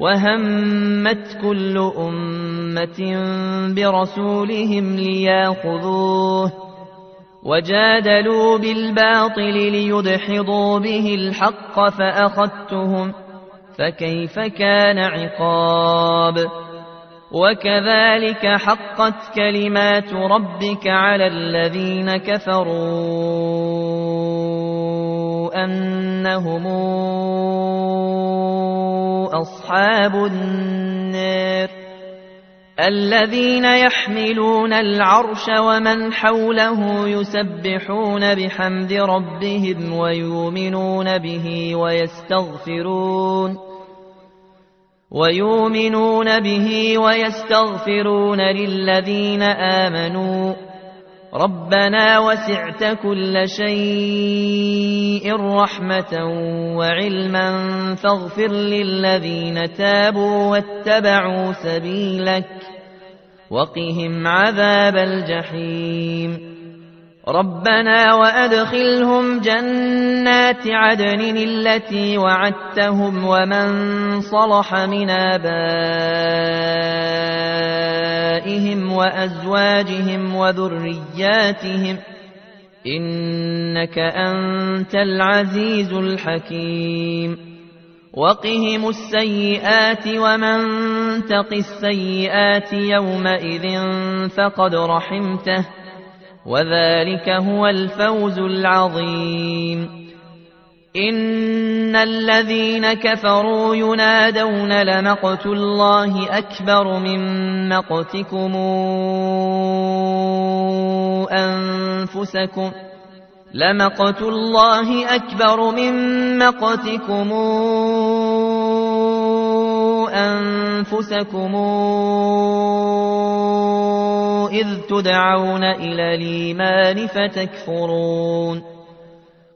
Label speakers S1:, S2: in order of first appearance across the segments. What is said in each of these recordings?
S1: وهمت كل أمة برسولهم لياخذوه وجادلوا بالباطل ليدحضوا به الحق فأخذتهم فكيف كان عقاب وكذلك حقت كلمات ربك على الذين كفروا أنهم أصحاب النار الذين يحملون العرش ومن حوله يسبحون بحمد ربهم ويؤمنون به ويستغفرون ويؤمنون به ويستغفرون للذين آمنوا ربنا وسعت كل شيء رحمة وعلما فاغفر للذين تابوا واتبعوا سبيلك وقهم عذاب الجحيم ربنا وأدخلهم جنات عدن التي وعدتهم ومن صلح من آبائهم آبائهم وأزواجهم وذرياتهم إنك أنت العزيز الحكيم وقهم السيئات ومن تق السيئات يومئذ فقد رحمته وذلك هو الفوز العظيم إن الذين كفروا ينادون لمقت الله أكبر من مقتكم أنفسكم لمقت الله أكبر من مقتكم أنفسكم إذ تدعون إلى الإيمان فتكفرون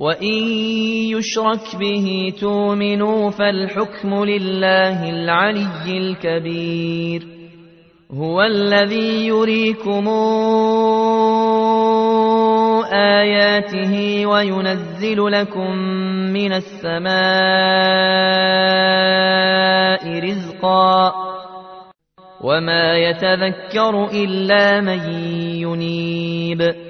S1: وإن يشرك به تؤمنوا فالحكم لله العلي الكبير هو الذي يريكم آياته وينزل لكم من السماء رزقا وما يتذكر إلا من ينيب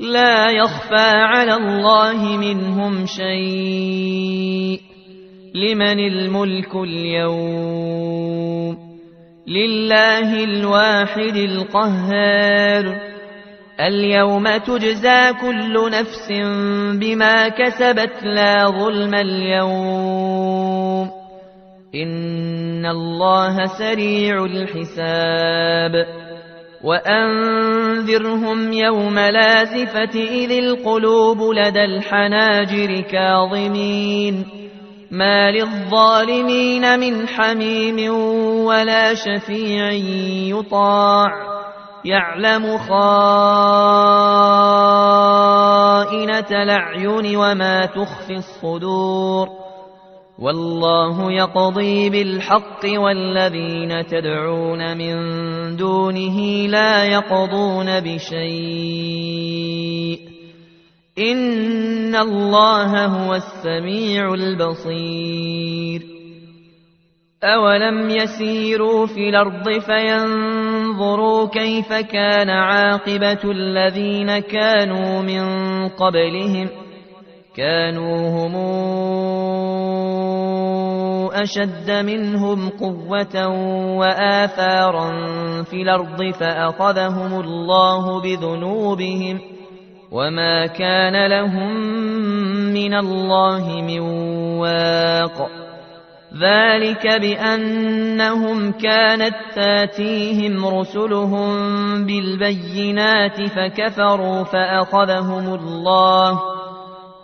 S1: لا يخفى على الله منهم شيء لمن الملك اليوم لله الواحد القهار اليوم تجزى كل نفس بما كسبت لا ظلم اليوم إن الله سريع الحساب وأنذرهم يوم لازفة إذ القلوب لدى الحناجر كاظمين ما للظالمين من حميم ولا شفيع يطاع يعلم خائنة الأعين وما تخفي الصدور والله يقضي بالحق والذين تدعون من دونه لا يقضون بشيء إن الله هو السميع البصير أولم يسيروا في الأرض فينظروا كيف كان عاقبة الذين كانوا من قبلهم كانوا هم أشد منهم قوة وآثارا في الأرض فأخذهم الله بذنوبهم وما كان لهم من الله من واق ذلك بأنهم كانت تاتيهم رسلهم بالبينات فكفروا فأخذهم الله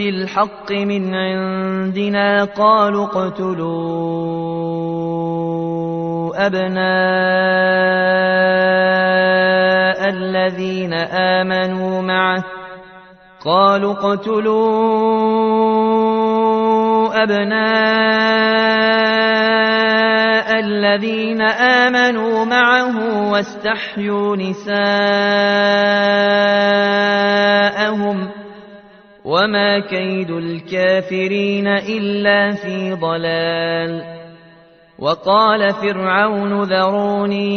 S1: بالحق من عندنا قالوا اقتلوا أبناء الذين آمنوا معه قالوا اقتلوا أبناء الذين آمنوا معه واستحيوا نساءهم وما كيد الكافرين إلا في ضلال وقال فرعون ذروني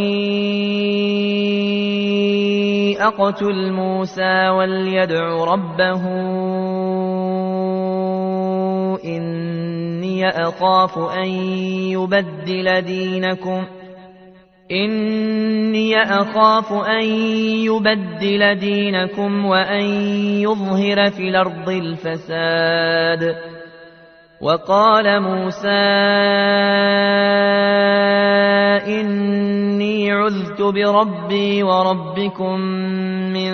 S1: أقتل موسى وليدع ربه إني أخاف أن يبدل دينكم ۖ إني أخاف أن يبدل دينكم وأن يظهر في الأرض الفساد وقال موسى إني عذت بربي وربكم من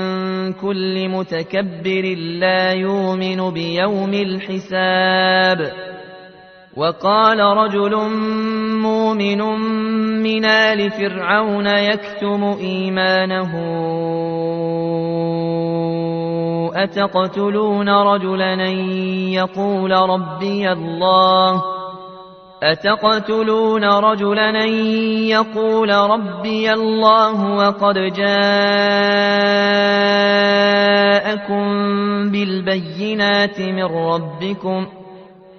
S1: كل متكبر لا يؤمن بيوم الحساب وقال رجل مؤمن من آل فرعون يكتم إيمانه أتقتلون رجلا يقول ربي الله أتقتلون رجلا يقول ربي الله وقد جاءكم بالبينات من ربكم ۖ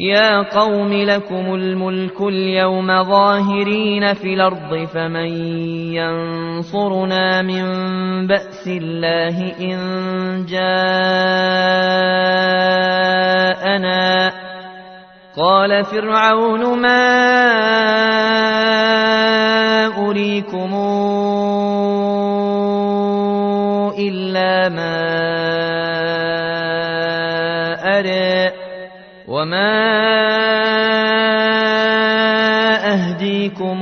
S1: يا قوم لكم الملك اليوم ظاهرين في الأرض فمن ينصرنا من بأس الله إن جاءنا قال فرعون ما أريكم إلا ما وما أهديكم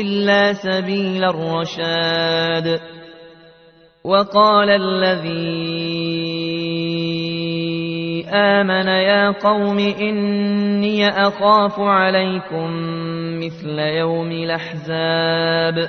S1: إلا سبيل الرشاد وقال الذي آمن يا قوم إني أخاف عليكم مثل يوم الأحزاب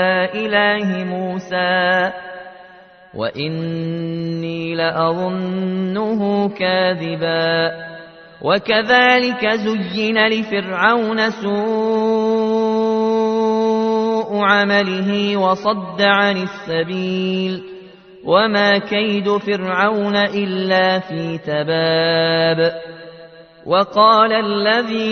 S1: إله موسى وإني لأظنه كاذبا وكذلك زين لفرعون سوء عمله وصد عن السبيل وما كيد فرعون إلا في تباب وقال الذي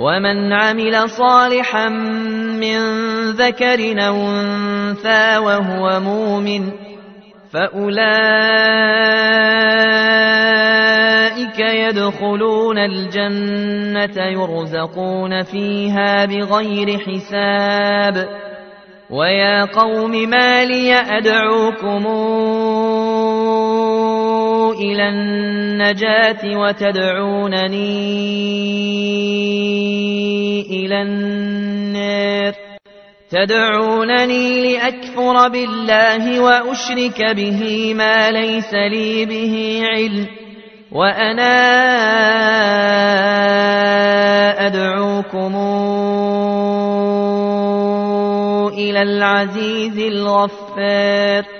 S1: ومن عمل صالحا من ذكر أو أنثى وهو مؤمن فأولئك يدخلون الجنة يرزقون فيها بغير حساب ويا قوم ما لي أدعوكمون إلى النجاة وتدعونني إلى النار تدعونني لأكفر بالله وأشرك به ما ليس لي به علم وأنا أدعوكم إلى العزيز الغفار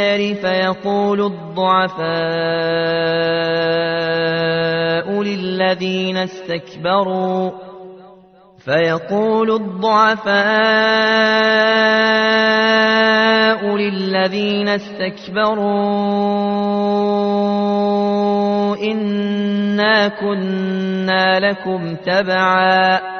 S1: النار فيقول الضعفاء للذين استكبروا فيقول الضعفاء للذين استكبروا إنا كنا لكم تبعاً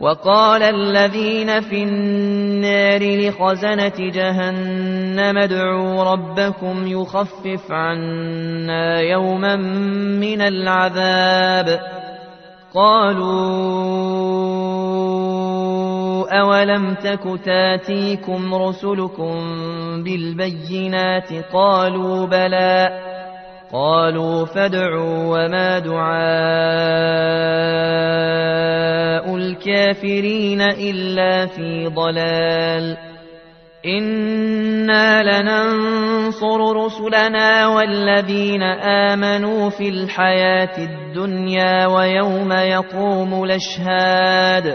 S1: وقال الذين في النار لخزنة جهنم ادعوا ربكم يخفف عنا يوما من العذاب قالوا أولم تك تاتيكم رسلكم بالبينات قالوا بلى قالوا فادعوا وما دعاء الكافرين إلا في ضلال إنا لننصر رسلنا والذين آمنوا في الحياة الدنيا ويوم يقوم الأشهاد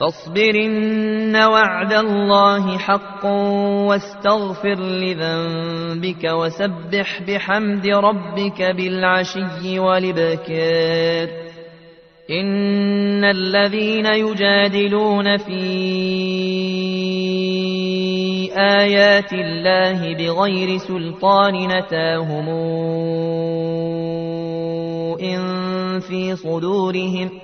S1: فاصبر إن وعد الله حق واستغفر لذنبك وسبح بحمد ربك بالعشي والإبكار إن الذين يجادلون في آيات الله بغير سلطان نتاهم إن في صدورهم ۖ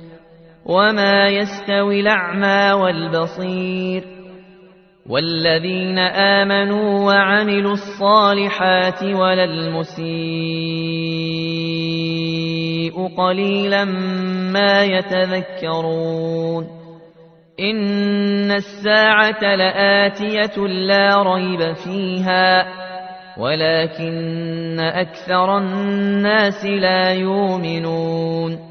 S1: وما يستوي الأعمى والبصير والذين آمنوا وعملوا الصالحات ولا المسيء قليلا ما يتذكرون إن الساعة لآتية لا ريب فيها ولكن أكثر الناس لا يؤمنون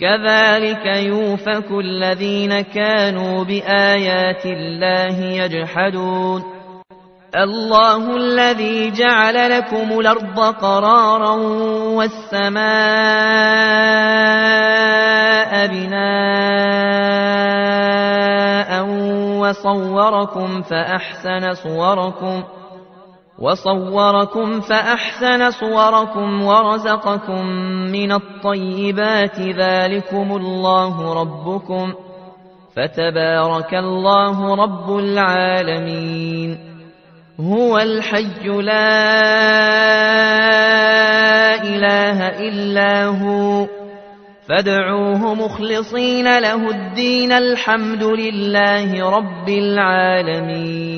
S1: كذلك يوفك الذين كانوا بآيات الله يجحدون الله الذي جعل لكم الأرض قرارا والسماء بناء وصوركم فأحسن صوركم ۖ وصوركم فأحسن صوركم ورزقكم من الطيبات ذلكم الله ربكم فتبارك الله رب العالمين هو الحي لا إله إلا هو فادعوه مخلصين له الدين الحمد لله رب العالمين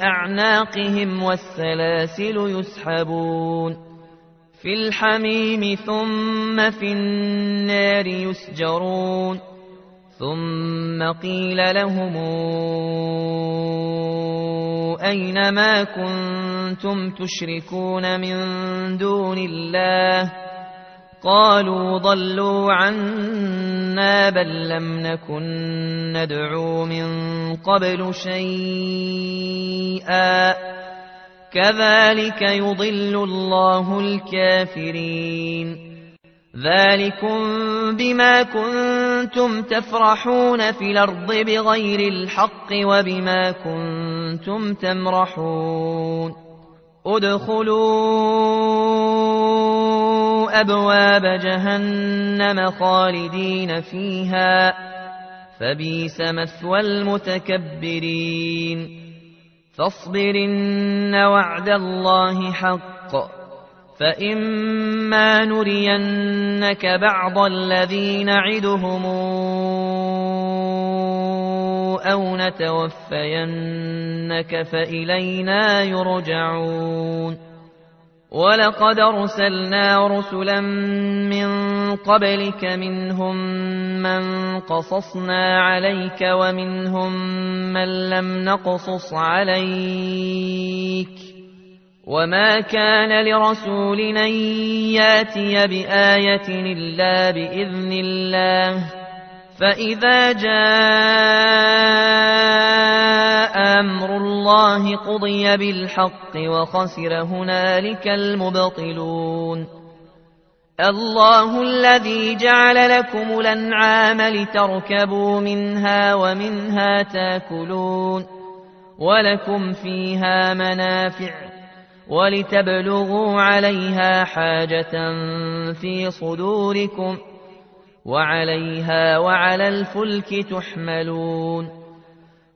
S1: في أعناقهم والسلاسل يسحبون في الحميم ثم في النار يسجرون ثم قيل لهم أين ما كنتم تشركون من دون الله قالوا ضلوا عنا بل لم نكن ندعو من قبل شيئا كذلك يضل الله الكافرين ذلكم بما كنتم تفرحون في الأرض بغير الحق وبما كنتم تمرحون ادخلوا أبواب جهنم خالدين فيها فبيس مثوى المتكبرين فاصبر إن وعد الله حق فإما نرينك بعض الذي نعدهم أو نتوفينك فإلينا يرجعون ولقد أرسلنا رسلا من قبلك منهم من قصصنا عليك ومنهم من لم نقصص عليك وما كان لرسولنا ان ياتي بايه الا باذن الله فإذا جاء أمر الله قضي بالحق وخسر هنالك المبطلون الله الذي جعل لكم الأنعام لتركبوا منها ومنها تاكلون ولكم فيها منافع ولتبلغوا عليها حاجة في صدوركم ۖ وعليها وعلى الفلك تحملون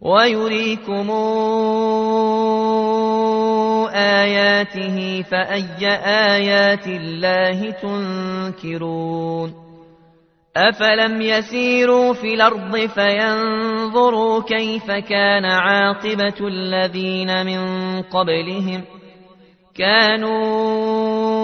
S1: ويريكم آياته فأي آيات الله تنكرون أفلم يسيروا في الأرض فينظروا كيف كان عاقبة الذين من قبلهم كانوا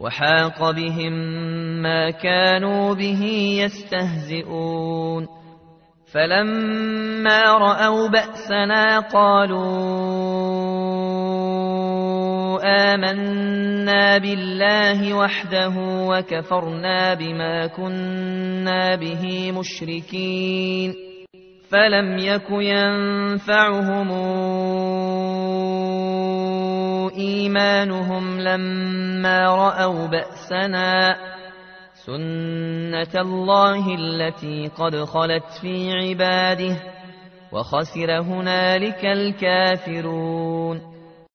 S1: وحاق بهم ما كانوا به يستهزئون فلما رأوا بأسنا قالوا آمنا بالله وحده وكفرنا بما كنا به مشركين فلم يك ينفعهم إيمانهم لما رأوا بأسنا سنة الله التي قد خلت في عباده وخسر هنالك الكافرون